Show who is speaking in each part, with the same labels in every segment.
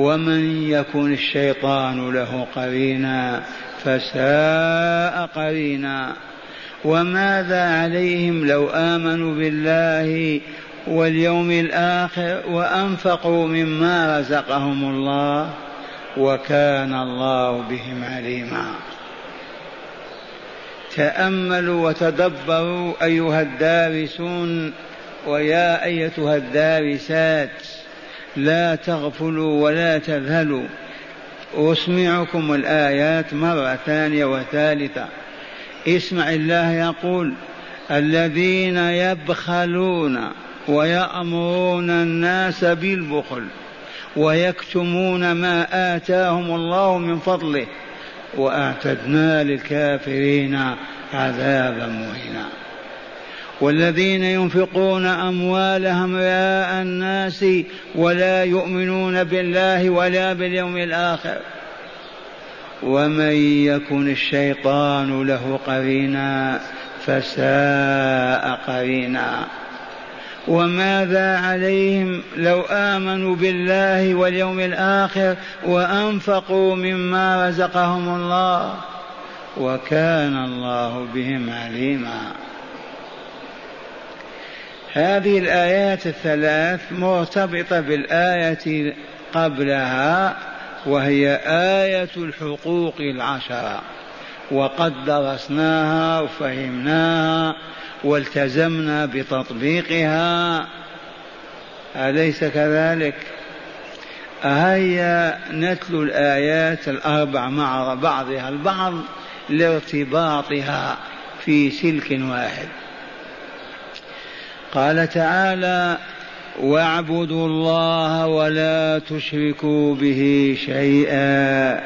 Speaker 1: ومن يكن الشيطان له قرينا فساء قرينا وماذا عليهم لو آمنوا بالله واليوم الآخر وأنفقوا مما رزقهم الله وكان الله بهم عليما. تأملوا وتدبروا أيها الدارسون ويا أيتها الدارسات. لا تغفلوا ولا تذهلوا. أسمعكم الآيات مرة ثانية وثالثة. اسمع الله يقول الذين يبخلون ويأمرون الناس بالبخل ويكتمون ما آتاهم الله من فضله وأعتدنا للكافرين عذابا مهينا. والذين ينفقون أموالهم رياء الناس ولا يؤمنون بالله ولا باليوم الآخر. ومن يكن الشيطان له قرينا فساء قرينا. وماذا عليهم لو آمنوا بالله واليوم الآخر وأنفقوا مما رزقهم الله وكان الله بهم عليما. هذه الآيات الثلاث مرتبطة بالآية قبلها وهي آية الحقوق العشرة وقد درسناها وفهمناها والتزمنا بتطبيقها. أليس كذلك؟ هيا نتلو الآيات الأربع مع بعضها البعض لارتباطها في سلك واحد. قال تعالى واعبدوا الله ولا تشركوا به شيئا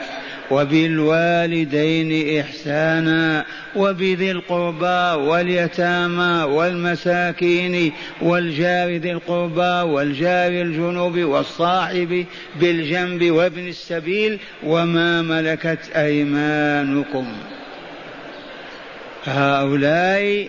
Speaker 1: وبالوالدين إحسانا وبذي القربى واليتامى والمساكين والجار ذي القربى والجار الجنوب والصاحب بالجنب وابن السبيل وما ملكت أيمانكم. هؤلاء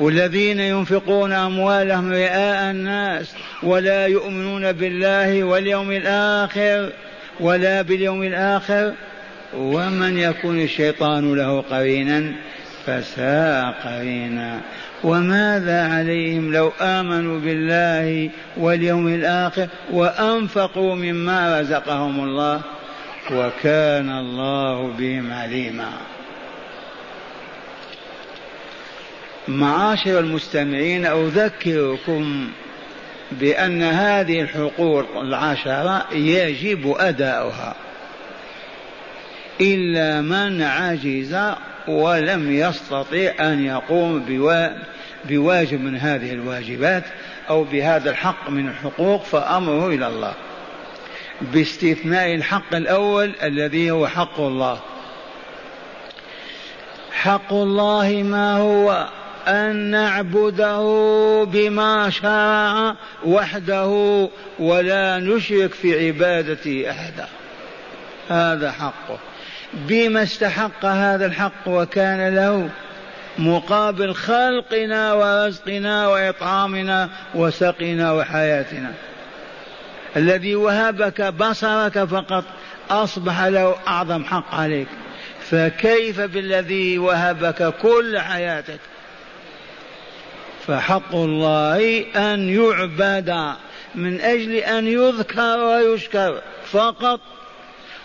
Speaker 1: والذين ينفقون أموالهم رئاء الناس ولا يؤمنون بالله واليوم الآخر ولا باليوم الآخر ومن يكون الشيطان له قرينا فساء قرينا. وماذا عليهم لو آمنوا بالله واليوم الآخر وأنفقوا مما رزقهم الله وكان الله بهم عليما. معاشر المستمعين أذكركم بأن هذه الحقوق العشرة يجب أداؤها. إلا من عجز ولم يستطع أن يقوم بواجب من هذه الواجبات أو بهذا الحق من الحقوق فأمره إلى الله. باستثناء الحق الأول الذي هو حق الله. حق الله ما هو؟ أن نعبده بما شرع وحده ولا نشرك في عبادته أحدا. هذا حقه. بما استحق هذا الحق وكان له مقابل خلقنا ورزقنا وإطعامنا وسقنا وحياتنا. الذي وهبك بصرك فقط أصبح له أعظم حق عليك. فكيف بالذي وهبك كل حياتك؟ فحق الله أن يعبد من أجل أن يذكر ويشكر فقط.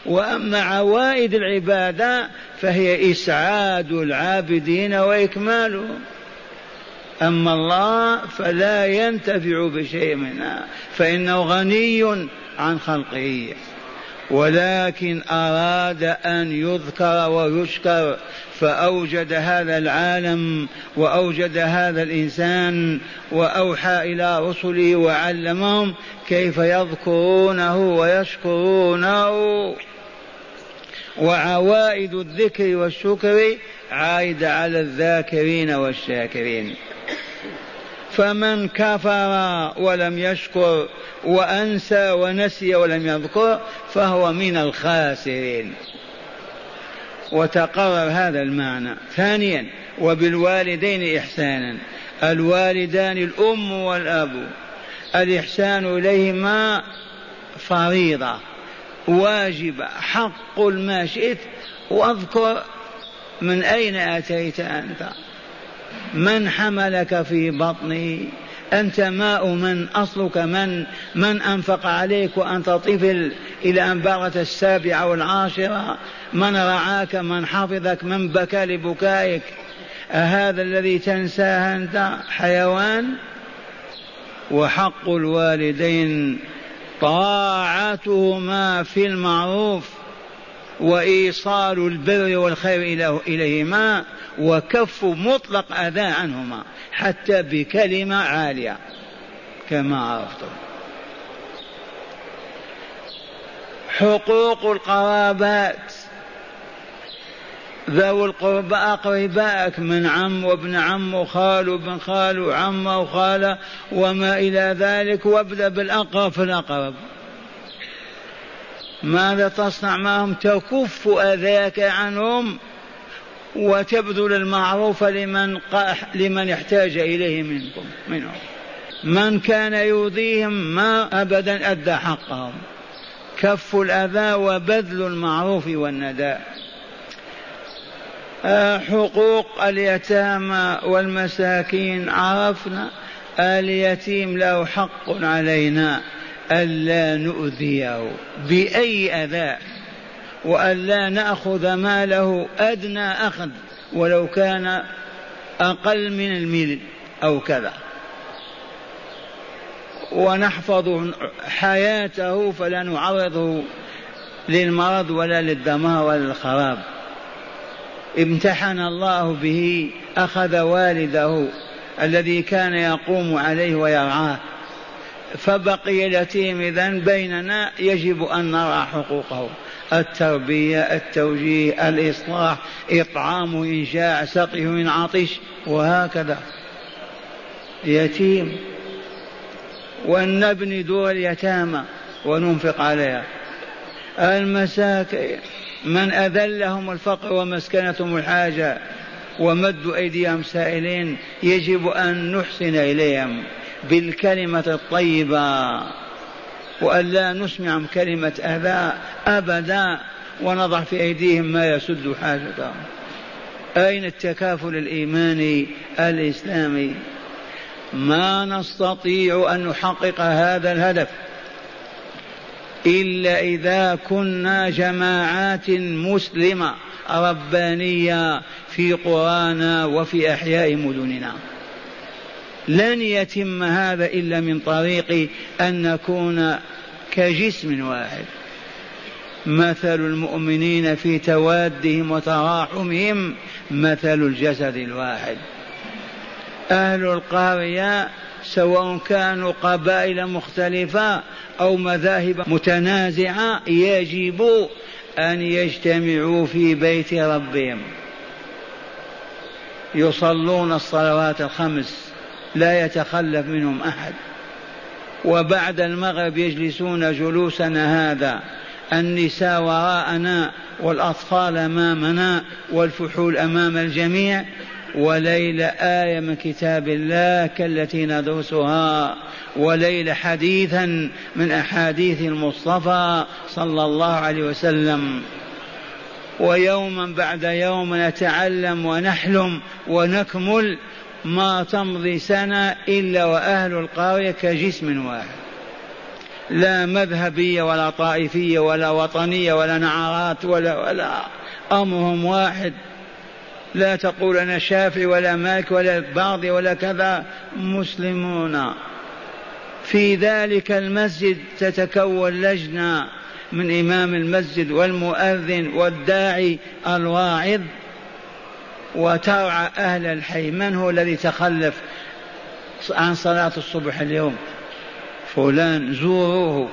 Speaker 1: وأما عوائد العبادة فهي إسعاد العابدين وإكمالهم أما الله فلا ينتفع بشيء منها فإنه غني عن خلقه. ولكن أراد أن يذكر ويشكر فأوجد هذا العالم وأوجد هذا الإنسان وأوحى إلى رسله وعلمهم كيف يذكرونه ويشكرونه. وعوائد الذكر والشكر عائدة على الذاكرين والشاكرين. فمن كفر ولم يشكر وأنسى ونسي ولم يذكر فهو من الخاسرين. وتقرر هذا المعنى. ثانيا وبالوالدين إحسانا. الوالدان الأم والأب. الإحسان إليهما فريضة واجبة حق ما شئت. واذكر من أين أتيت أنت؟ من حملك في بطنه أنت ماء من أصلك من من أنفق عليك وأنت طفل إلى أن بلغت السابعة والعاشرة. من رعاك من حفظك من بكى لبكائك. أهذا الذي تنساه أنت حيوان؟ وحق الوالدين. طاعتهما في المعروف وإيصال البر والخير إليهما وكف مطلق أذى عنهما. حتى بكلمة عالية كما عرفتم. حقوق القرابات. ذوي القربى أقربائك من عم وابن عم وخال وابن خال وعم وخالة وما إلى ذلك وابدأ بالأقرب في الأقرب. ماذا تصنع معهم؟ تكف أذاك عنهم وتبذل المعروف لمن لمن احتاج إليه منكم منهم. من كان يؤذيهم ما أبدا أدى حقهم. كف الأذى وبذل المعروف والنداء. آه، حقوق اليتامى والمساكين عرفنا اليتيم له حق علينا ألا نؤذيه بأي أذى وألا نأخذ ماله أدنى أخذ ولو كان أقل من الميل أو كذا. ونحفظ حياته فلا نعرضه للمرض ولا للدمار ولا للخراب. امتحن الله به أخذ والده الذي كان يقوم عليه ويرعاه. فبقي يتيم إذا بيننا يجب أن نرى حقوقه. التربية التوجيه الإصلاح إطعام إن جاع سقيه من عطش وهكذا. يتيم. ونبني دور اليتامى وننفق عليها. المساكين من أذلهم الفقر ومسكنتهم الحاجة ومدوا أيديهم سائلين يجب أن نحسن إليهم بالكلمة الطيبة. وأن لا نسمعهم كلمة أذى أبدا ونضع في أيديهم ما يسد حاجتهم أين التكافل الإيماني الإسلامي؟ ما نستطيع أن نحقق هذا الهدف إلا إذا كنا جماعات مسلمة ربانية في قرانا وفي أحياء مدننا. لن يتم هذا إلا من طريق أن نكون كجسم واحد. مثل المؤمنين في توادهم وتراحمهم مثل الجسد الواحد. أهل القرية سواء كانوا قبائل مختلفة أو مذاهب متنازعة يجب أن يجتمعوا في بيت ربهم. يصلون الصلوات الخمس. لا يتخلف منهم أحد. وبعد المغرب يجلسون جلوسنا هذا. النساء وراءنا والأطفال أمامنا والفحول أمام الجميع. وليل آية من كتاب الله كالتي ندرسها. وليل حديثا من أحاديث المصطفى صلى الله عليه وسلم. ويوما بعد يوم نتعلم ونحلم ونكمل ما تمضي سنة إلا وأهل القرية كجسم واحد. لا مذهبية ولا طائفية ولا وطنية ولا نعرات ولا ولا أمرهم واحد. لا تقول أنا شافعي ولا مالك ولا بعضي ولا كذا. مسلمون. في ذلك المسجد تتكون لجنة من إمام المسجد والمؤذن والداعي الواعظ. وترعى أهل الحي. من هو الذي تخلف عن صلاة الصبح اليوم؟ فلان زوروه.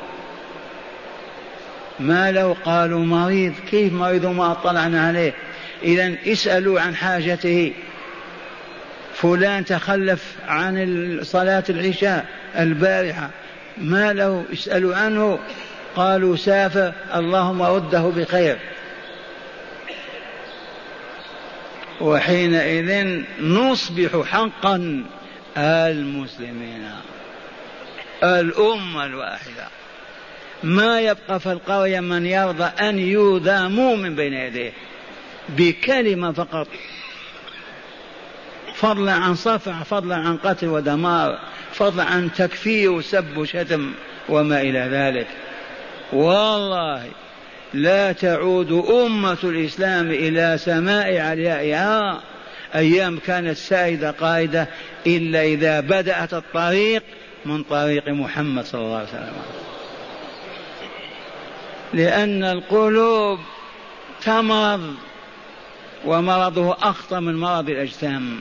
Speaker 1: ما له قالوا مريض كيف مريض وما اطلعنا عليه؟ إذا اسألوا عن حاجته. فلان تخلف عن صلاة العشاء البارحة. ما له اسألوا عنه قالوا سافر اللهم رده بخير. وحينئذ نصبح حقا المسلمين الأمة الواحدة. ما يبقى في القرية من يرضى أن يؤذى من بين يديه بكلمة فقط. فضلا عن صفع فضلا عن قتل ودمار فضلا عن تكفير وسب وشتم وما إلى ذلك. والله لا تعود أمة الإسلام إلى سماء عليائها. أيام كانت سائدة قائدة إلا إذا بدأت الطريق من طريق محمد صلى الله عليه وسلم. لأن القلوب تمرض ومرضه أخطر من مرض الأجسام.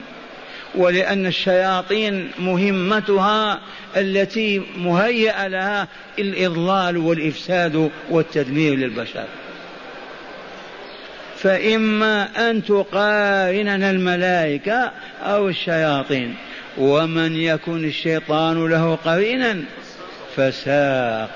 Speaker 1: ولأن الشياطين مهمتها التي مهيأ لها الإضلال والإفساد والتدمير للبشر. فإما أن تقارننا الملائكة أو الشياطين ومن يكن الشيطان له قرينا فساء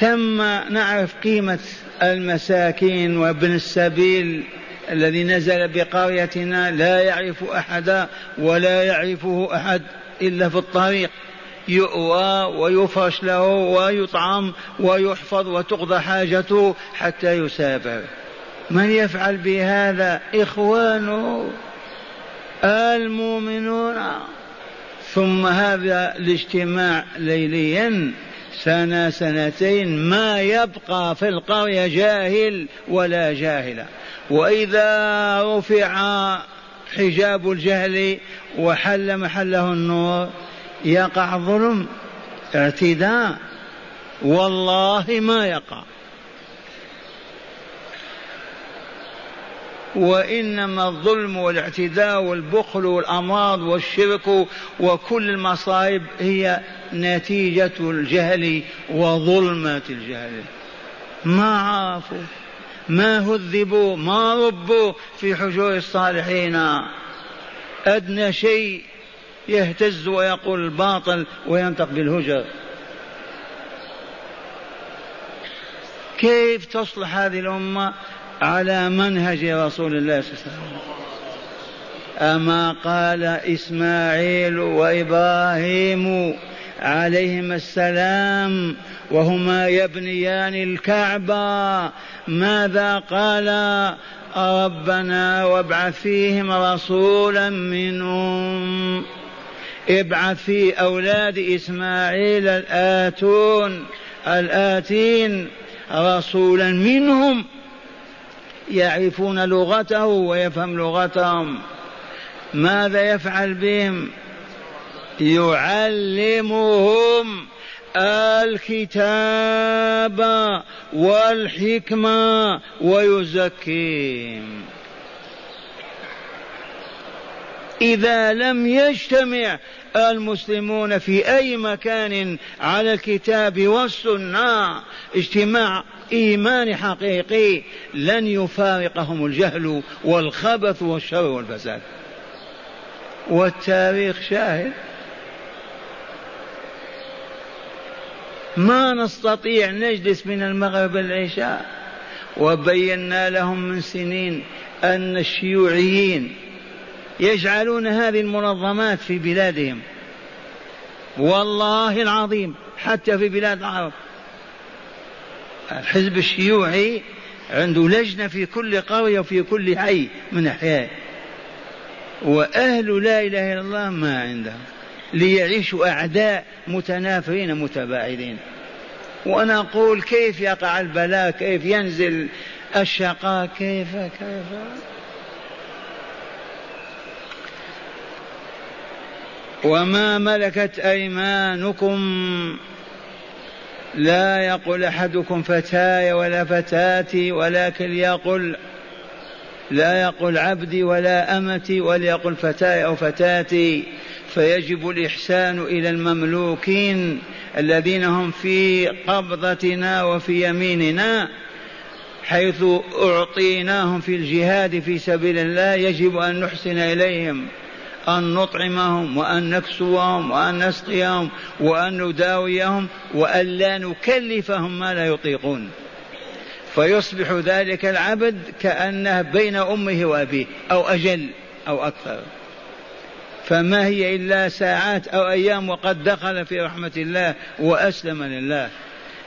Speaker 1: ثم نعرف قيمة المساكين وابن السبيل الذي نزل بقريتنا لا يعرف أحدا ولا يعرفه أحد إلا في الطريق. يؤوى ويفرش له ويطعم ويحفظ وتقضى حاجته حتى يسافر. من يفعل بهذا؟ إخوانه المؤمنون. ثم هذا الاجتماع ليليا سنة سنتين ما يبقى في القرية جاهل ولا جاهلة. وإذا رفع حجاب الجهل وحل محله النور يقع ظلم اعتداء. والله ما يقع. وإنما الظلم والاعتداء والبخل والأمراض والشرك وكل المصائب هي نتيجة الجهل وظلمة الجهل. ما عرفوا؟ ما هذبوا ما ربوا في حجور الصالحين. أدنى شيء يهتز ويقول الباطل وينطق بالهجر. كيف تصلح هذه الأمة؟ على منهج رسول الله صلى الله عليه وسلم. أما قال إسماعيل وإبراهيم عليهما السلام وهما يبنيان الكعبة. ماذا قال ربنا وابعث فيهم رسولا منهم؟ ابعث في أولاد إسماعيل الآتون الآتين رسولا منهم. يعرفون لغته ويفهم لغتهم. ماذا يفعل بهم؟ يعلمهم الكتاب والحكمة ويزكيهم. إذا لم يجتمع المسلمون في أي مكان على الكتاب والسنة اجتماع إيمان حقيقي لن يفارقهم الجهل والخبث والشر والفساد. والتاريخ شاهد ما نستطيع نجلس من المغرب العشاء وبينا لهم من سنين أن الشيوعيين يجعلون هذه المنظمات في بلادهم. والله العظيم حتى في بلاد العرب. الحزب الشيوعي عنده لجنة في كل قرية وفي كل حي من أحياء. وأهل لا إله إلا الله ما عندهم. ليعيشوا أعداء متنافرين متباعدين. ونقول كيف يقع البلاء؟ كيف ينزل الشقاء؟ كيف كيف؟ وما ملكت أيمانكم لا يقول أحدكم فتاي ولا فتاتي ولكن يقول لا يقول عبدي ولا أمتي وليقل فتاي أو فتاتي. فيجب الإحسان إلى المملوكين الذين هم في قبضتنا وفي يميننا حيث أعطيناهم في الجهاد في سبيل الله يجب أن نحسن إليهم أن نطعمهم وأن نكسوهم وأن نسقيهم وأن نداويهم وأن لا نكلفهم ما لا يطيقون. فيصبح ذلك العبد كأنه بين أمه وأبيه أو أجل أو أكثر. فما هي إلا ساعات أو أيام وقد دخل في رحمة الله وأسلم لله.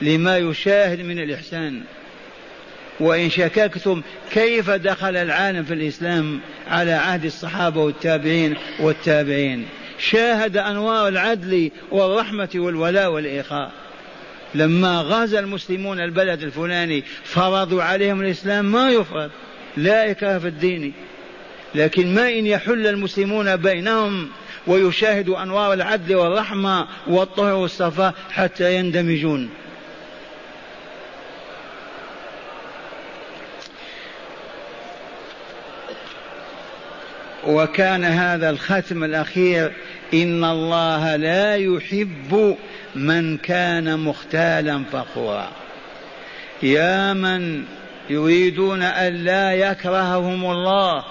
Speaker 1: لما يشاهد من الإحسان. وإن شككتم كيف دخل العالم في الإسلام على عهد الصحابة والتابعين والتابعين. شاهد أنوار العدل والرحمة والولاء والإخاء لما غزا المسلمون البلد الفلاني فرضوا عليهم الإسلام ما يفرض. لا إكراه في الدين. لكن ما إن يحل المسلمون بينهم ويشاهدوا أنوار العدل والرحمة والطهر والصفاء حتى يندمجون. وكان هذا الختم الأخير إن الله لا يحب من كان مختالا فخورا. يا من يريدون أن لا يكرههم الله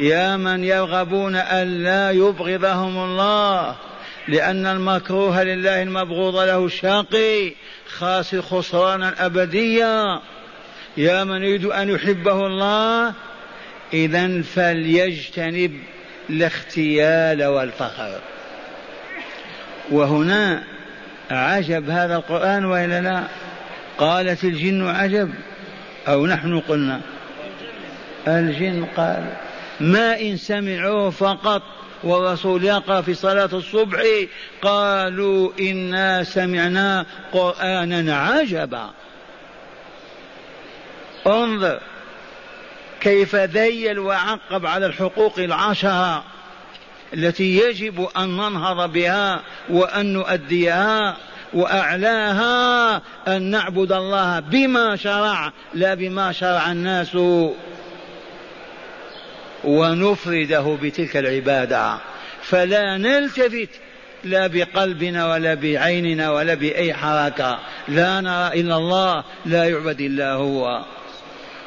Speaker 1: يا من يرغبون أن لا يبغضهم الله لأن المكروه لله المبغوض له شاقي خاسر خسرانا أبديا. يا من يريد أن يحبه الله إذا فليجتنب الاختيال والفخر. وهنا عجب هذا القرآن وإلا لا؟ قالت الجن عجب أو نحن قلنا؟ الجن قال ما إن سمعوه فقط والرسول يقرأ في صلاة الصبح قالوا إنا سمعنا قرآنا عجبا. انظر كيف ذيل وعقب على الحقوق العشرة التي يجب أن ننهض بها وأن نؤديها وأعلاها أن نعبد الله بما شرع لا بما شرع الناس. ونفرده بتلك العبادة. فلا نلتفت لا بقلبنا ولا بعيننا ولا بأي حركة. لا نرى إلا الله لا يعبد إلا هو.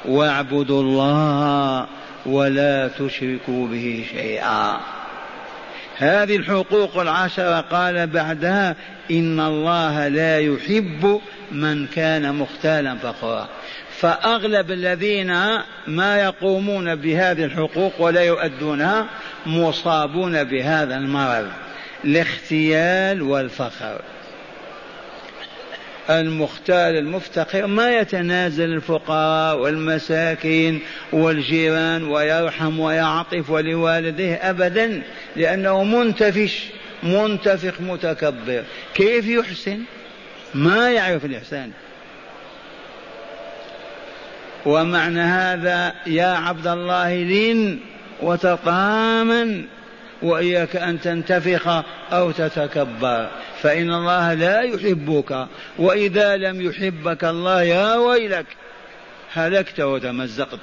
Speaker 1: واعبدوا الله ولا تشركوا به شيئا. هذه الحقوق العشرة قال بعدها إن الله لا يحب من كان مختالا فخورا. فأغلب الذين ما يقومون بهذه الحقوق ولا يؤدونها مصابون بهذا المرض الاختيال والفخر المختال المفتقر ما يتنازل الفقراء والمساكين والجيران ويرحم ويعطف ولوالديه ابدا لأنه منتفش منتفق متكبر. كيف يحسن؟ ما يعرف الإحسان. ومعنى هذا يا عبد الله لين وتطامن وإياك أن تنتفخ أو تتكبر. فإن الله لا يحبك وإذا لم يحبك الله يا ويلك هلكت وتمزقت.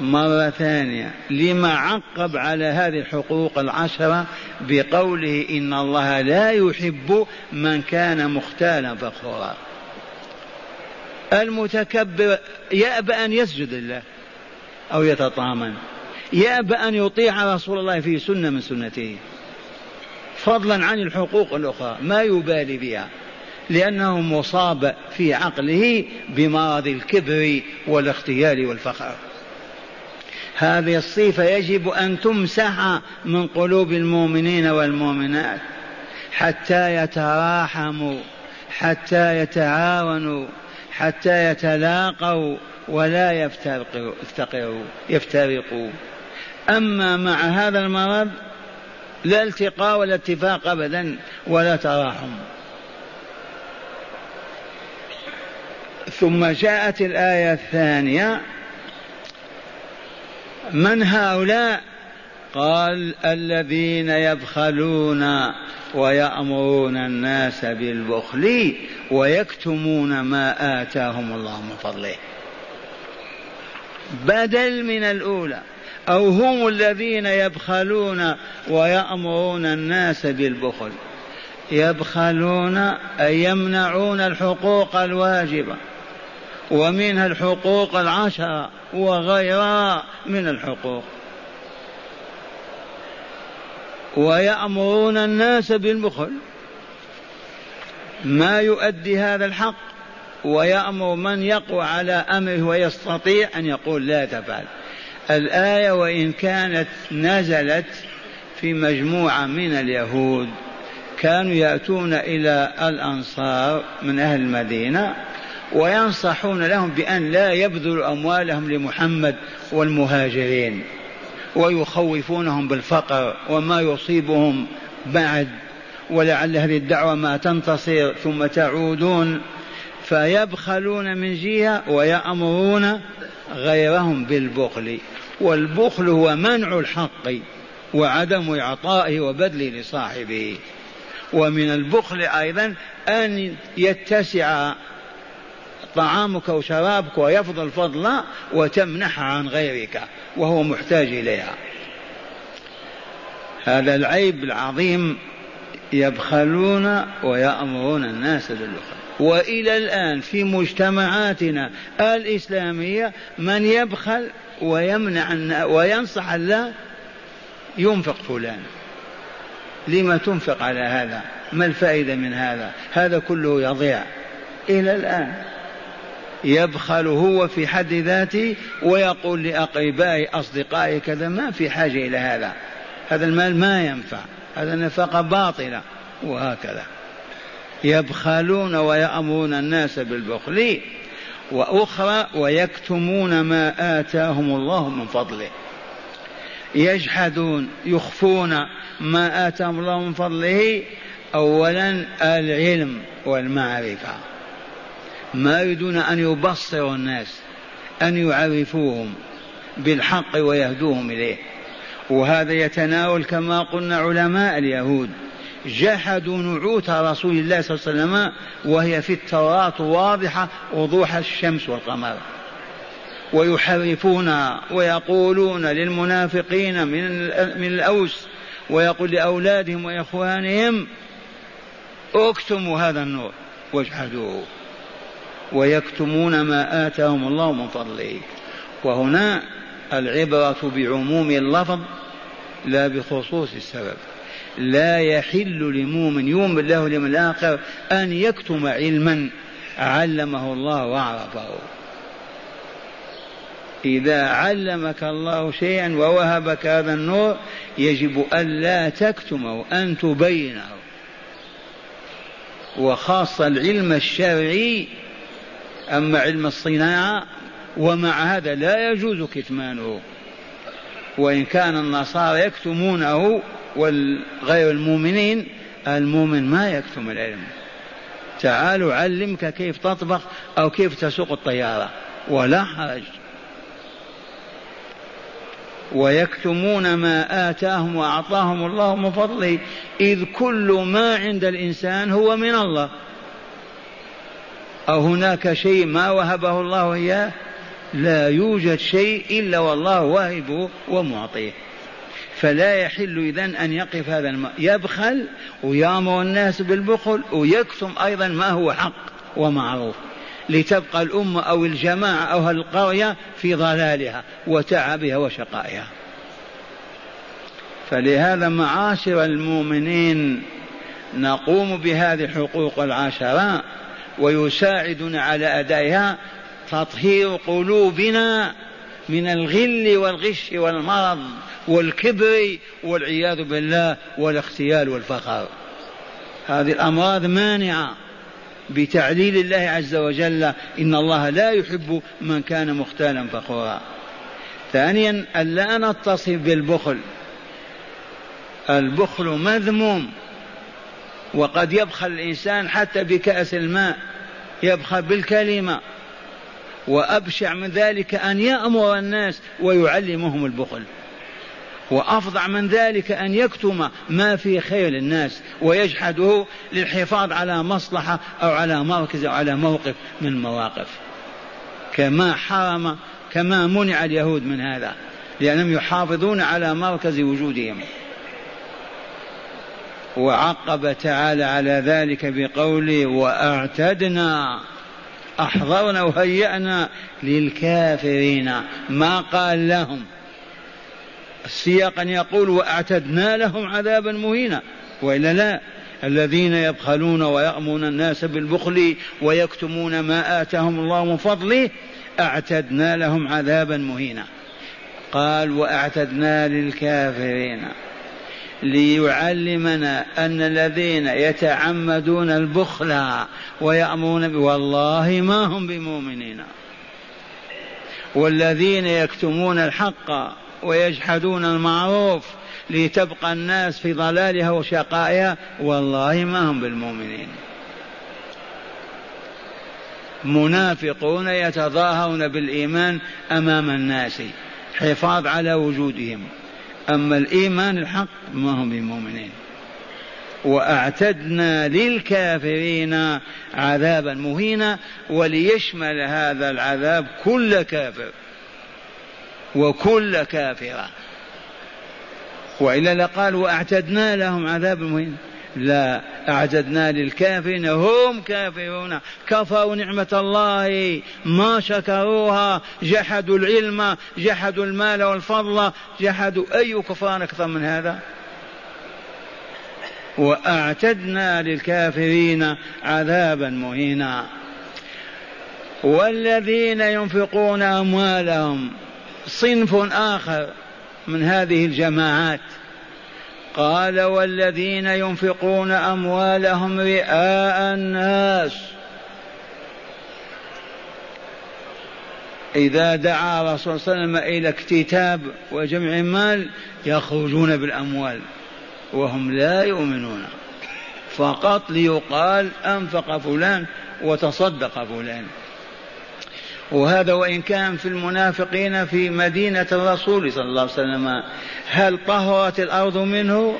Speaker 1: مرة ثانية لما عقب على هذه الحقوق العشرة بقوله إن الله لا يحب من كان مختالا فخورا. المتكبر يأبى أن يسجد لله أو يتطامن. يأبى أن يطيع رسول الله في سنة من سنته. فضلا عن الحقوق الأخرى ما يبالي بها. لأنه مصاب في عقله بمرض الكبر والاختيال والفخر هذه الصفة يجب أن تمسح من قلوب المؤمنين والمؤمنات حتى يتراحموا حتى يتعاونوا حتى يتلاقوا ولا يفترقوا يفترقوا. أما مع هذا المرض لا التقاء ولا اتفاق أبدا ولا تراحم. ثم جاءت الآية الثانية من هؤلاء قال الذين يبخلون ويأمرون الناس بالبخل ويكتمون ما آتاهم الله من فضله. بدل من الأولى أو هم الذين يبخلون ويأمرون الناس بالبخل. يبخلون أي يمنعون الحقوق الواجبة ومنها الحقوق العشرة وغيرها من الحقوق. ويأمرون الناس بالبخل. ما يؤدي هذا الحق ويأمر من يقوى على أمره ويستطيع أن يقول لا تفعل. الآية وإن كانت نزلت في مجموعة من اليهود كانوا يأتون إلى الأنصار من أهل المدينة وينصحون لهم بأن لا يبذلوا أموالهم لمحمد والمهاجرين. ويخوفونهم بالفقر وما يصيبهم بعد ولعل هذه الدعوة ما تنتصر ثم تعودون فيبخلون من جهة ويأمرون غيرهم بالبخل. والبخل هو منع الحق وعدم إعطائه وبذله لصاحبه. ومن البخل أيضا أن يتسع طعامك وشرابك ويفضل فضلا وتمنح عن غيرك وهو محتاج إليها. هذا العيب العظيم يبخلون ويأمرون الناس بالبخل. وإلى الآن في مجتمعاتنا الإسلامية من يبخل ويمنع وينصح الله ينفق فلان. لما تنفق على هذا؟ ما الفائدة من هذا؟ هذا كله يضيع. إلى الآن. يبخل هو في حد ذاته ويقول لأقربائه أصدقائه كذا ما في حاجة إلى هذا. هذا المال ما ينفع هذا نفقة باطلة وهكذا. يبخلون ويأمرون الناس بالبخل وأخرى ويكتمون ما آتاهم الله من فضله. يجحدون يخفون ما آتاهم الله من فضله. أولا العلم والمعرفة. ما يريدون أن يبصروا الناس أن يعرفوهم بالحق ويهدوهم إليه. وهذا يتناول كما قلنا علماء اليهود. جحدوا نعوت رسول الله صلى الله عليه وسلم وهي في التوراة واضحة وضوح الشمس والقمر. ويحرفونها ويقولون للمنافقين من من الأوس ويقول لأولادهم وإخوانهم اكتموا هذا النور واجحدوه. ويكتمون ما آتاهم الله من فضله. وهنا العبرة بعموم اللفظ لا بخصوص السبب. لا يحل لمؤمن يؤمن بالله واليوم الآخر أن يكتم علما علمه الله وعرفه. إذا علمك الله شيئا ووهبك هذا النور يجب ألا تكتمه أن تبينه. وخاصة العلم الشرعي أما علم الصناعة ومع هذا لا يجوز كتمانه. وإن كان النصارى يكتمونه والغير المؤمنين المؤمن ما يكتم العلم. تعالوا علمك كيف تطبخ أو كيف تسوق الطيارة. ولا حرج. ويكتمون ما آتاهم وأعطاهم الله من فضله إذ كل ما عند الإنسان هو من الله. أو هناك شيء ما وهبه الله إياه؟ لا يوجد شيء إلا والله واهبه ومعطيه فلا يحل إذا أن يقف هذا الماء يبخل ويأمر الناس بالبخل ويكتم أيضا ما هو حق ومعروف. لتبقى الأمة أو الجماعة أو القرية في ضلالها وتعبها وشقائها. فلهذا معاشر المؤمنين نقوم بهذه الحقوق العشرة ويساعدنا على أدائها تطهير قلوبنا من الغل والغش والمرض والكبر والعياذ بالله والاختيال والفخر هذه الأمراض مانعة بتعليل الله عز وجل. إن الله لا يحب من كان مختالا فخورا. ثانيا ألا نتصف بالبخل. البخل مذموم. وقد يبخل الإنسان حتى بكأس الماء. يبخل بالكلمة. وأبشع من ذلك أن يأمر الناس ويعلمهم البخل. وأفظع من ذلك أن يكتم ما في خير الناس ويجحده للحفاظ على مصلحة أو على مركز أو على موقف من المواقف كما حرم كما منع اليهود من هذا لأنهم يحافظون على مركز وجودهم. وعقب تعالى على ذلك بقوله وأعتدنا أحضرنا وهيأنا للكافرين. ما قال لهم؟ السياق أن يقول وأعتدنا لهم عذابا مهينا. وإلا لا الذين يبخلون ويأمون الناس بالبخل ويكتمون ما آتاهم الله من فضله أعتدنا لهم عذابا مهينا. قال وأعتدنا للكافرين. ليعلمنا أن الذين يتعمدون البخل ويأمرون والله ما هم بمؤمنين. والذين يكتمون الحق ويجحدون المعروف لتبقى الناس في ضلالها وشقائها والله ما هم بالمؤمنين. منافقون يتظاهرون بالإيمان أمام الناس حفاظ على وجودهم. أما الإيمان الحق ما هم بمؤمنين. وأعتدنا للكافرين عذابا مهينا وليشمل هذا العذاب كل كافر وكل كافرة. وإلا لقال واعتدنا لهم عذابا مهينا. لا أعددنا للكافرين هم كافرون. كفروا نعمة الله ما شكروها جحدوا العلم جحدوا المال والفضل. جحدوا أي كفران أكثر من هذا؟ وأعتدنا للكافرين عذابا مهينا. والذين ينفقون أموالهم صنف آخر من هذه الجماعات. قال والذين ينفقون أموالهم رئاء الناس. إذا دعا الرسول صلى الله عليه وسلم إلى اكتتاب وجمع مال يخرجون بالأموال وهم لا يؤمنون. فقط ليقال أنفق فلان وتصدق فلان. وهذا وإن كان في المنافقين في مدينة الرسول صلى الله عليه وسلم هل طهرت الأرض منه؟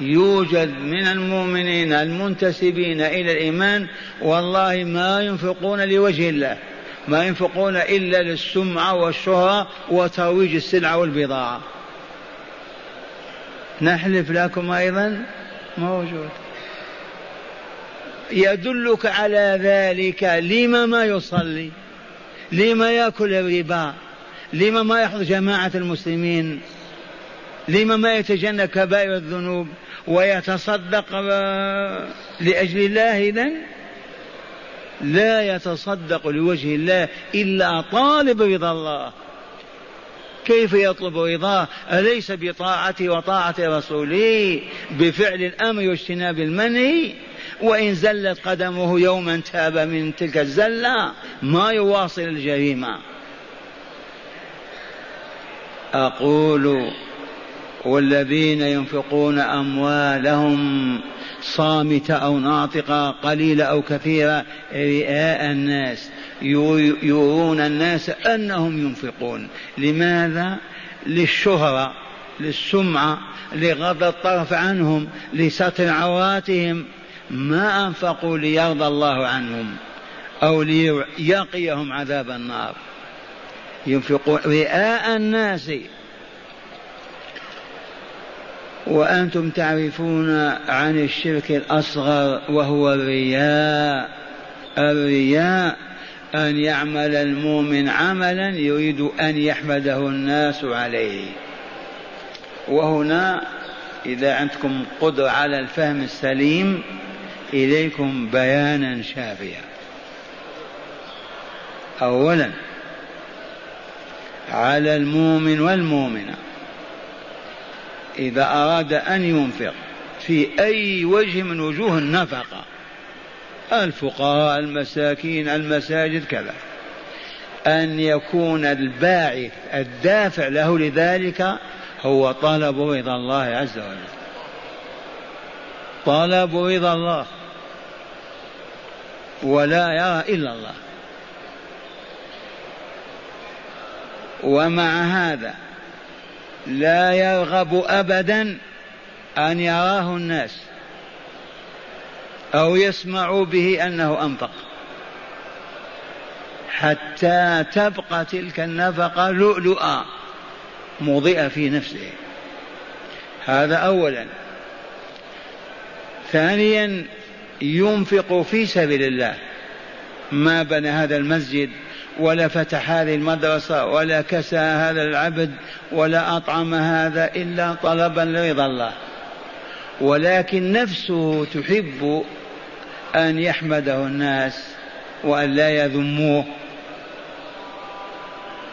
Speaker 1: يوجد من المؤمنين المنتسبين إلى الإيمان والله ما ينفقون لوجه الله ما ينفقون إلا للسمعة والشهرة وترويج السلعة والبضاعة. نحلف لكم أيضا؟ موجود. يدلك على ذلك لما ما يصلي لما يأكل الربا لما ما يحضر جماعة المسلمين لما ما يتجنب كبائر الذنوب ويتصدق لأجل الله إذن؟ لا يتصدق لوجه الله إلا طالب رضا الله. كيف يطلب رضاه؟ أليس بطاعته وطاعة رسوله بفعل الأمر واجتناب المنهي؟ وإن زلت قدمه يوما تاب من تلك الزلة ما يواصل الجريمة. أقول والذين ينفقون أموالهم صامتة أو ناطقة قليلة أو كثيرة رئاء الناس. يرون الناس أنهم ينفقون. لماذا؟ للشهرة للسمعة لغض الطرف عنهم لستر عوراتهم. ما أنفقوا ليرضى الله عنهم أو ليقيهم عذاب النار. ينفقون رئاء الناس. وأنتم تعرفون عن الشرك الأصغر وهو الرياء. الرياء أن يعمل المؤمن عملا يريد أن يحمده الناس عليه. وهنا إذا عندكم قدرة على الفهم السليم إليكم بيانا شافيا. أولا على المؤمن والمؤمنة. إذا أراد أن ينفق في أي وجه من وجوه النفقة الفقراء المساكين المساجد كذا. أن يكون الباعث الدافع له لذلك هو طلب رضا الله عز وجل. طلب رضا الله. ولا يرى إلا الله. ومع هذا لا يرغب ابدا أن يراه الناس أو يسمعوا به أنه أنفق. حتى تبقى تلك النفقة لؤلؤا مضيئة في نفسه. هذا اولا. ثانيا ينفق في سبيل الله. ما بنى هذا المسجد ولا فتح هذه المدرسة ولا كسى هذا العبد ولا أطعم هذا إلا طلبا لرضا الله. ولكن نفسه تحب أن يحمده الناس وأن لا يذموه.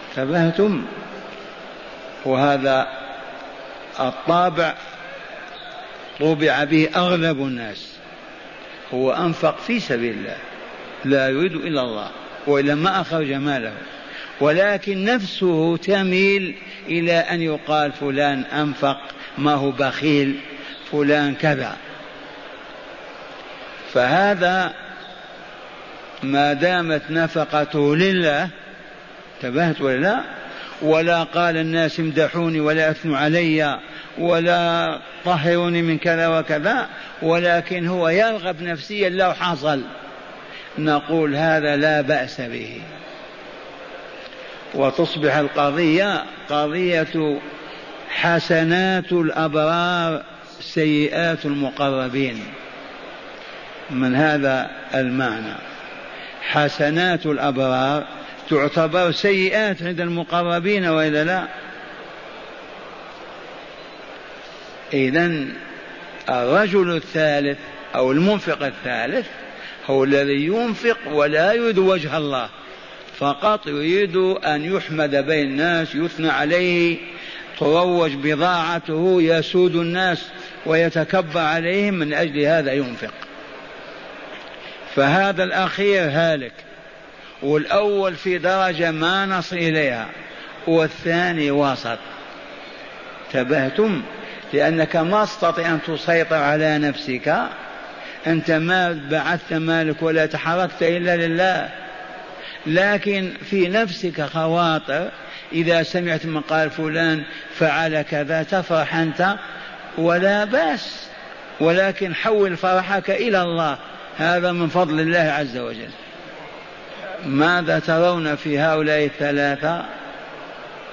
Speaker 1: انتبهتم وهذا الطابع طبع به أغلب الناس. هو أنفق في سبيل الله. لا يريد إلا الله وإلا ما أخرج ماله. ولكن نفسه تميل إلى أن يقال فلان أنفق ما هو بخيل فلان كذا. فهذا ما دامت نفقته لله انتبهت ولا لا؟ ولا قال الناس امدحوني ولا أثنوا علي. ولا طهروني من كذا وكذا ولكن هو يرغب نفسيا لو حصل. نقول هذا لا بأس به. وتصبح القضية قضية حسنات الأبرار سيئات المقربين. من هذا المعنى؟ حسنات الأبرار تعتبر سيئات عند المقربين والا لا إذا الرجل الثالث أو المنفق الثالث هو الذي ينفق ولا يريد وجه الله فقط يريد أن يحمد بين الناس يثنى عليه تروج بضاعته يسود الناس ويتكبر عليهم من أجل هذا ينفق. فهذا الأخير هالك والأول في درجة ما نصل إليها والثاني وسط. انتبهتم؟ لأنك ما تستطيع أن تسيطر على نفسك. أنت ما بعثت مالك ولا تحركت إلا لله. لكن في نفسك خواطر. إذا سمعت من قال فلان فعل كذا تفرح أنت ولا بأس. ولكن حول فرحك إلى الله. هذا من فضل الله عز وجل. ماذا ترون في هؤلاء الثلاثة؟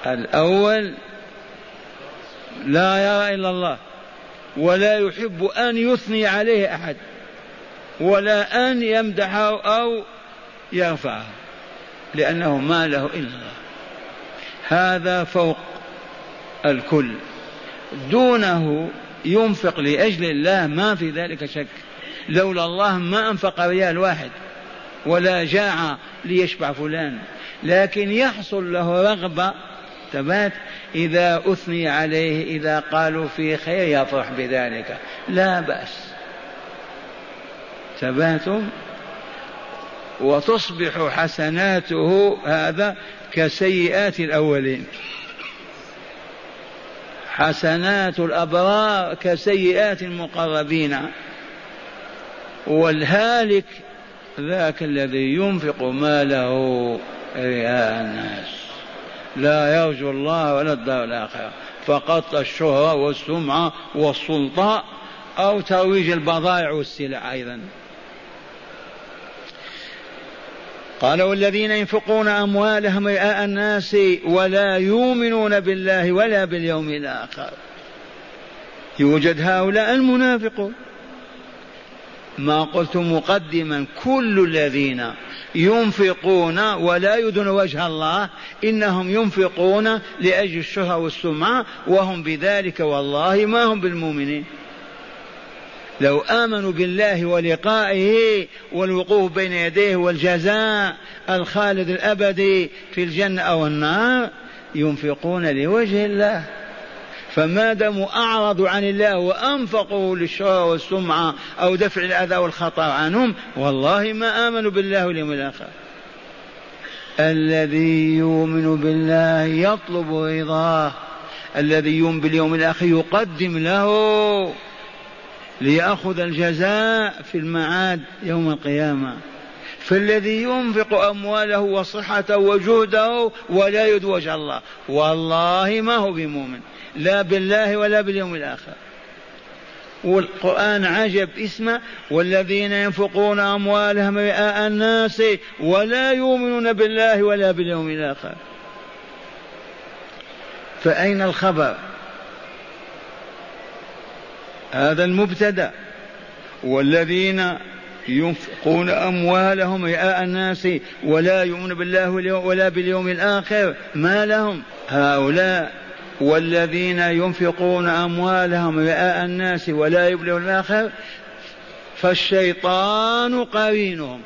Speaker 1: الأول لا يرى إلا الله. ولا يحب أن يثني عليه أحد. ولا أن يمدحه أو يرفعه. لأنه ما له إلا الله. هذا فوق الكل. دونه ينفق لأجل الله ما في ذلك شك. لولا الله ما أنفق ريال واحد. ولا جاع ليشبع فلان. لكن يحصل له رغبة ثبات إذا أثني عليه إذا قالوا في خير يفرح بذلك. لا بأس. ثبات وتصبح حسناته هذا كسيئات الأولين. حسنات الأبرار كسيئات المقربين. والهالك ذاك الذي ينفق ماله رئاء الناس. لا يرجو الله ولا الدار الآخرة. فقط الشهرة والسمعة والسلطة أو ترويج البضائع والسلع أيضا. قال والذين ينفقون أموالهم رئاء الناس ولا يؤمنون بالله ولا باليوم الآخر. يوجد هؤلاء المنافقون. ما قلت مقدما كل الذين ينفقون ولا يدون وجه الله إنهم ينفقون لأجل الشهرة والسمعة وهم بذلك والله ما هم بالمؤمنين. لو آمنوا بالله ولقائه والوقوف بين يديه والجزاء الخالد الأبدي في الجنة أو النار ينفقون لوجه الله. فما داموا أعرضوا عن الله وأنفقوا للشهرة والسمعة أو دفع الأذى والخطر عنهم والله ما آمنوا بالله واليوم الآخر. الذي يؤمن بالله يطلب رضاه الذي يؤمن باليوم الآخر يقدم له ليأخذ الجزاء في المعاد يوم القيامة. فالذي ينفق أمواله وصحته وجهده ولا يريد وجه الله والله ما هو بمؤمن. لا بالله ولا باليوم الآخر. والقرآن عجب اسمه والذين ينفقون أموالهم رئاء الناس ولا يؤمنون بالله ولا باليوم الآخر. فأين الخبر؟ هذا المبتدأ. والذين ينفقون أموالهم رئاء الناس ولا يؤمنون بالله ولا باليوم الآخر ما لهم؟ هؤلاء. والذين ينفقون أموالهم رئاء الناس ولا يبلغون الآخر فالشيطان قرينهم.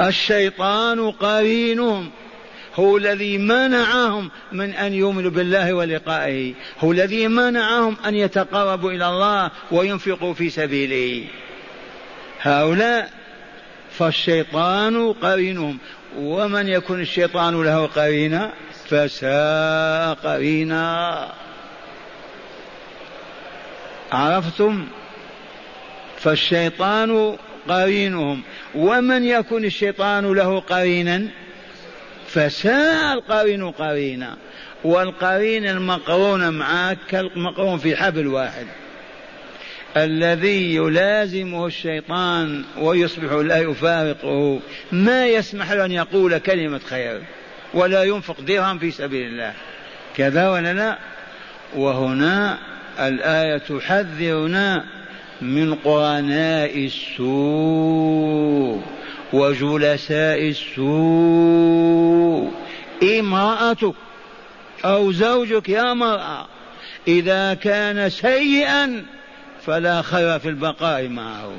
Speaker 1: الشيطان قرينهم. هو الذي منعهم من أن يؤمنوا بالله ولقائه. هو الذي منعهم أن يتقربوا إلى الله وينفقوا في سبيله. هؤلاء فالشيطان قرينهم. ومن يكن الشيطان له قرينا فساء قرينا عرفتم؟ فالشيطان قرينهم. ومن يكن الشيطان له قرينا؟ فساء القرين قرينا. والقرين المقرون معك كالمقرون في حبل واحد. الذي يلازمه الشيطان ويصبح لا يفارقه. ما يسمح له أن يقول كلمة خير. ولا ينفق درهم في سبيل الله. كذا ولا لا؟ وهنا الآية تحذرنا من قرناء السوء وجلساء السوء. امرأتك أو زوجك يا مرأة إذا كان سيئا فلا خير في البقاء معه.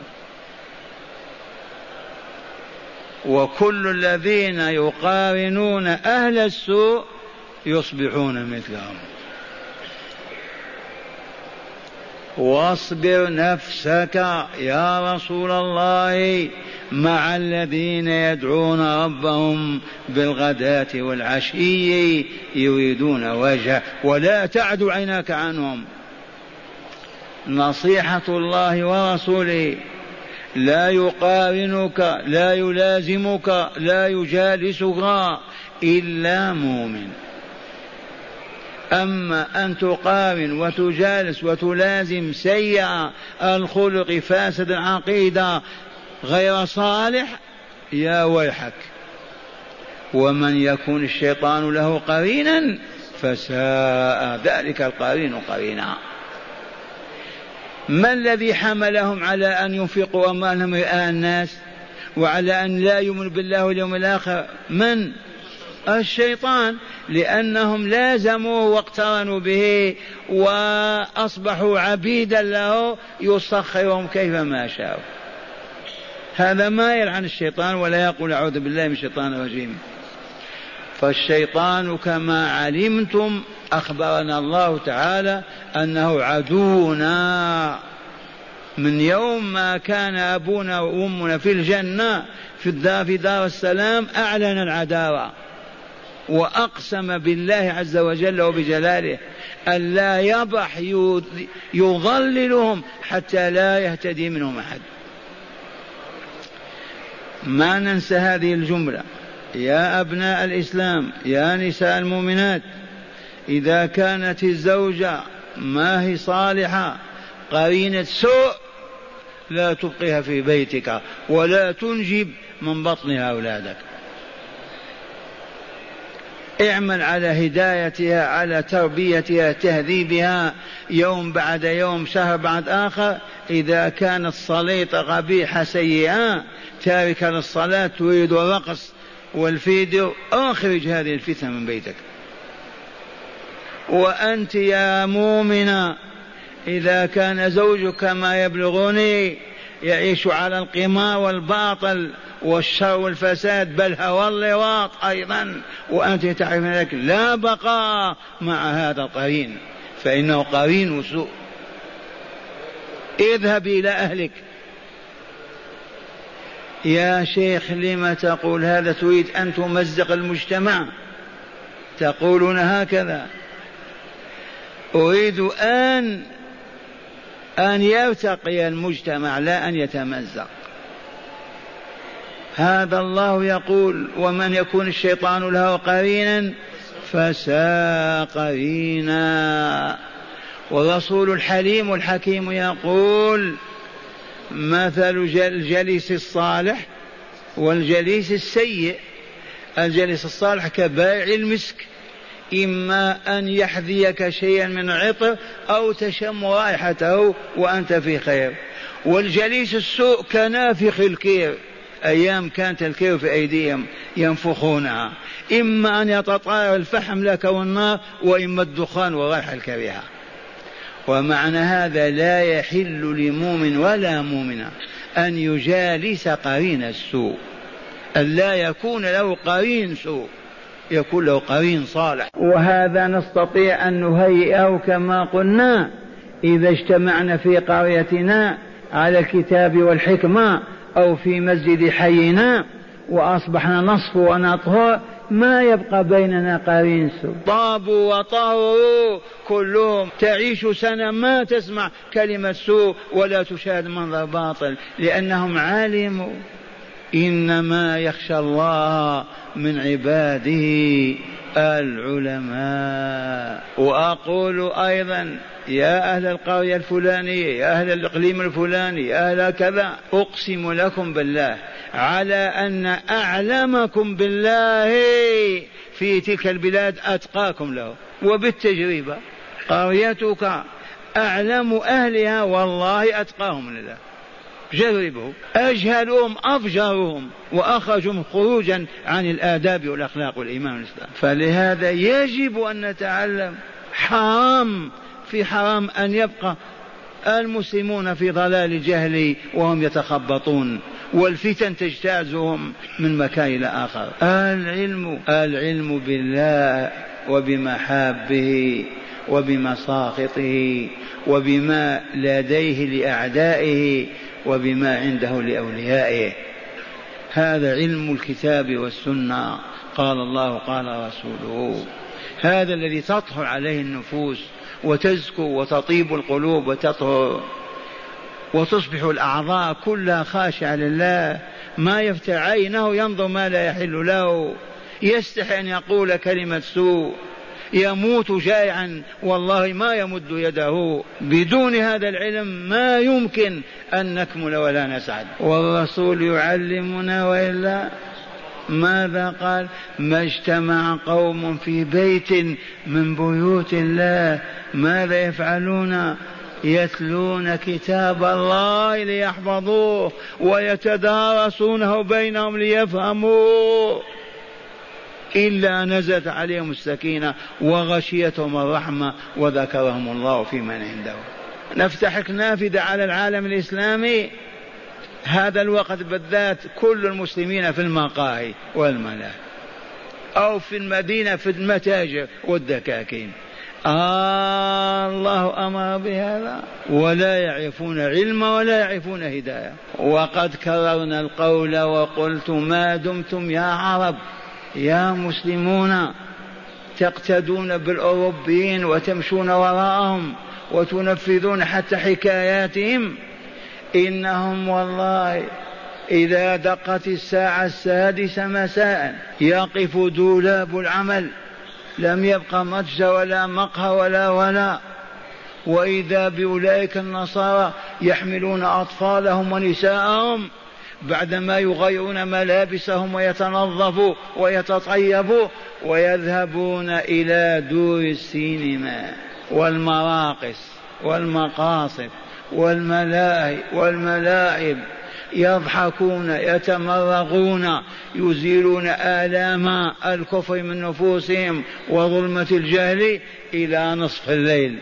Speaker 1: وكل الذين يقارنون أهل السوء يصبحون مثلهم. واصبر نفسك يا رسول الله مع الذين يدعون ربهم بالغداة والعشي يريدون وجهه. ولا تعد عيناك عنهم. نصيحة الله ورسوله لا يقارنك لا يلازمك لا يجالسك إلا مؤمن. أما أن تقارن وتجالس وتلازم سيء الخلق فاسد العقيدة غير صالح يا ويحك. ومن يكون الشيطان له قرينا فساء ذلك القرين قرينا. ما الذي حملهم على أن ينفقوا أموالهم رئاء الناس وعلى أن لا يؤمنوا بالله واليوم الآخر؟ من؟ الشيطان لأنهم لازموه واقترنوا به وأصبحوا عبيدا له يسخرهم كيفما شاءوا. هذا ما يلعن الشيطان ولا يقول أعوذ بالله من الشيطان الرجيم. فالشيطان كما علمتم أخبرنا الله تعالى أنه عدونا. من يوم ما كان أبونا وأمنا في الجنة في الدار في دار السلام أعلن العداوة. وأقسم بالله عز وجل وبجلاله ألا يبح يضللهم حتى لا يهتدي منهم أحد. ما ننسى هذه الجملة. يا أبناء الإسلام يا نساء المؤمنات إذا كانت الزوجة ما هي صالحة قرينة سوء لا تبقيها في بيتك ولا تنجب من بطنها أولادك. اعمل على هدايتها على تربيتها تهذيبها يوم بعد يوم شهر بعد آخر. إذا كانت صليطة قبيحة سيئة تاركة للصلاة تريد الرقص والفيديو أخرج هذه الفتنة من بيتك. وأنت يا مؤمنة إذا كان زوجك كما يبلغني يعيش على القمار والباطل والشر والفساد بل هو اللواط أيضا. وأنت تعرف ذلك لا بقاء مع هذا القرين فإنه قرين سوء اذهب إلى أهلك. يا شيخ لم تقول هذا تريد أن تمزق المجتمع؟ تقولون هكذا. أريد أن أن يرتقي المجتمع لا أن يتمزق. هذا الله يقول ومن يكون الشيطان له قرينا فساء قرينا والرسول الحليم الحكيم يقول مثل الجليس الصالح والجليس السيء. الجليس الصالح كبائع المسك. إما أن يحذيك شيئا من عطر أو تشم رائحته وأنت في خير. والجليس السوء كنافخ الكير. أيام كانت الكير في أيديهم ينفخونها. إما أن يتطاير الفحم لك والنار وإما الدخان والرائحة الكريهة ومعنى هذا لا يحل لمؤمن ولا مؤمنة أن يجالس قرين السوء. أن لا يكون له قرين سوء. يكون له قرين صالح. وهذا نستطيع أن نهيئه كما قلنا إذا اجتمعنا في قريتنا على الكتاب والحكمة أو في مسجد حينا وأصبحنا نصف ونطهر ما يبقى بيننا قرين سوء. طابوا وطهروا كلهم. تعيش سنة ما تسمع كلمة سوء ولا تشاهد منظر باطل لأنهم علموا إنما يخشى الله من عباده. العلماء. وأقول أيضا يا أهل القرية الفلانية يا أهل الإقليم الفلاني يا أهل كذا أقسم لكم بالله على أن أعلمكم بالله في تلك البلاد أتقاكم له. وبالتجربة قريتك أعلم أهلها والله أتقاهم لله. جربوا أجهلهم أفجرهم وأخرجهم خروجا عن الآداب والأخلاق والإيمان والإسلام. فلهذا يجب أن نتعلم حرام في حرام أن يبقى المسلمون في ضلال الجهل وهم يتخبطون والفتن تجتازهم من مكان إلى آخر. العلم. العلم بالله وبمحابه وبمساخطه وبما لديه لأعدائه وبما عنده لأوليائه. هذا علم الكتاب والسنة. قال الله قال رسوله. هذا الذي تطهر عليه النفوس وتزكو وتطيب القلوب وتطهر وتصبح الأعضاء كلها خاشعة لله. ما يفتح عينه ينظر ما لا يحل له. يستحي أن يقول كلمة سوء. يموت جائعا والله ما يمد يده. بدون هذا العلم ما يمكن أن نكمل ولا نسعد. والرسول يعلمنا وإلا ماذا قال؟ ما اجتمع قوم في بيت من بيوت الله ماذا يفعلون؟ يتلون كتاب الله ليحفظوه ويتدارسونه بينهم ليفهموه. إلا نزلت عليهم السكينة وغشيتهم الرحمة وذكرهم الله في من عنده. نفتح نافذة على العالم الإسلامي. هذا الوقت بالذات كل المسلمين في المقاهي والملاهي أو في المدينة في المتاجر والدكاكين. آه الله أمر بهذا. ولا يعرفون علم ولا يعرفون هداية. وقد كررنا القول وقلت ما دمتم يا عرب. يا مسلمون تقتدون بالأوروبيين وتمشون وراءهم وتنفذون حتى حكاياتهم. إنهم والله إذا دقت الساعة السادسة مساء يقف دولاب العمل لم يبق متجر ولا مقهى ولا ولا. وإذا بأولئك النصارى يحملون أطفالهم ونساءهم بعدما يغيرون ملابسهم ويتنظفوا ويتطيبوا ويذهبون إلى دور السينما والمراقص والمقاصد والملاعب. يضحكون يتمرغون يزيلون آلام الكفر من نفوسهم وظلمة الجهل إلى نصف الليل.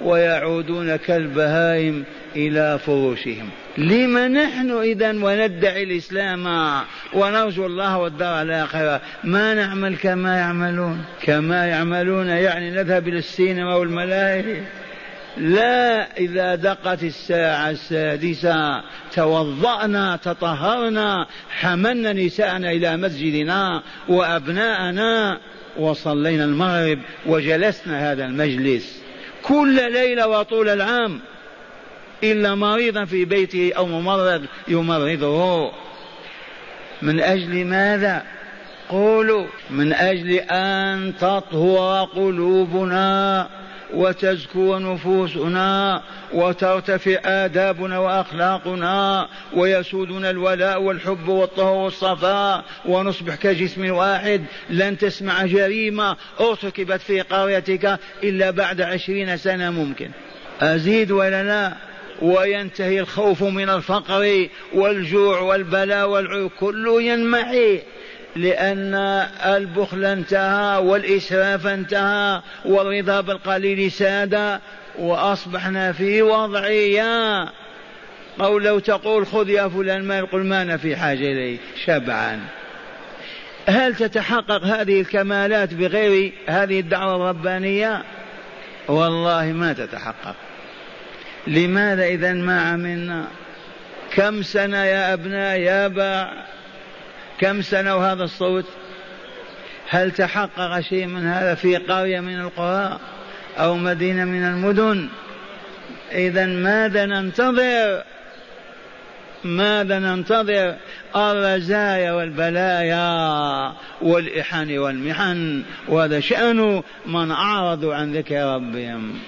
Speaker 1: ويعودون كالبهائم إلى فروشهم. لم نحن إذا وندعي الإسلام ونرجو الله والدار الآخرة؟ ما نعمل كما يعملون. كما يعملون يعني نذهب إلى السينما والملاهي. لا إذا دقت الساعة السادسة توضأنا تطهرنا حملنا نساءنا إلى مسجدنا وأبناءنا وصلينا المغرب وجلسنا هذا المجلس. كل ليلة وطول العام إلا مريضا في بيته أو ممرض يمرضه. من أجل ماذا؟ قولوا من أجل أن تطهر قلوبنا. وتزكو نفوسنا وترتفع آدابنا وأخلاقنا ويسودنا الولاء والحب والطهر والصفاء ونصبح كجسم واحد. لن تسمع جريمة أرتكبت في قريتك إلا بعد عشرين سنة ممكن. أزيد ولا لا؟ وينتهي الخوف من الفقر والجوع والبلاء والعيوب. كله ينمحي. لأن البخل انتهى والإسراف انتهى والرضا بالقليل ساد وأصبحنا في وضعية أو لو تقول خذ يا فلان ما يقول ما أنا في حاجة إليه شبعان. هل تتحقق هذه الكمالات بغير هذه الدعوة الربانية؟ والله ما تتحقق. لماذا إذا ما عملنا؟ كم سنة يا أبناء يا باع؟ كم سنة وهذا الصوت؟ هل تحقق شيء من هذا في قرية من القرى أو مدينة من المدن؟ إذا ماذا ننتظر؟ ماذا ننتظر؟ الرزايا والبلايا والإحن والمحن وهذا شأن من أعرضوا عن ذكر ربهم.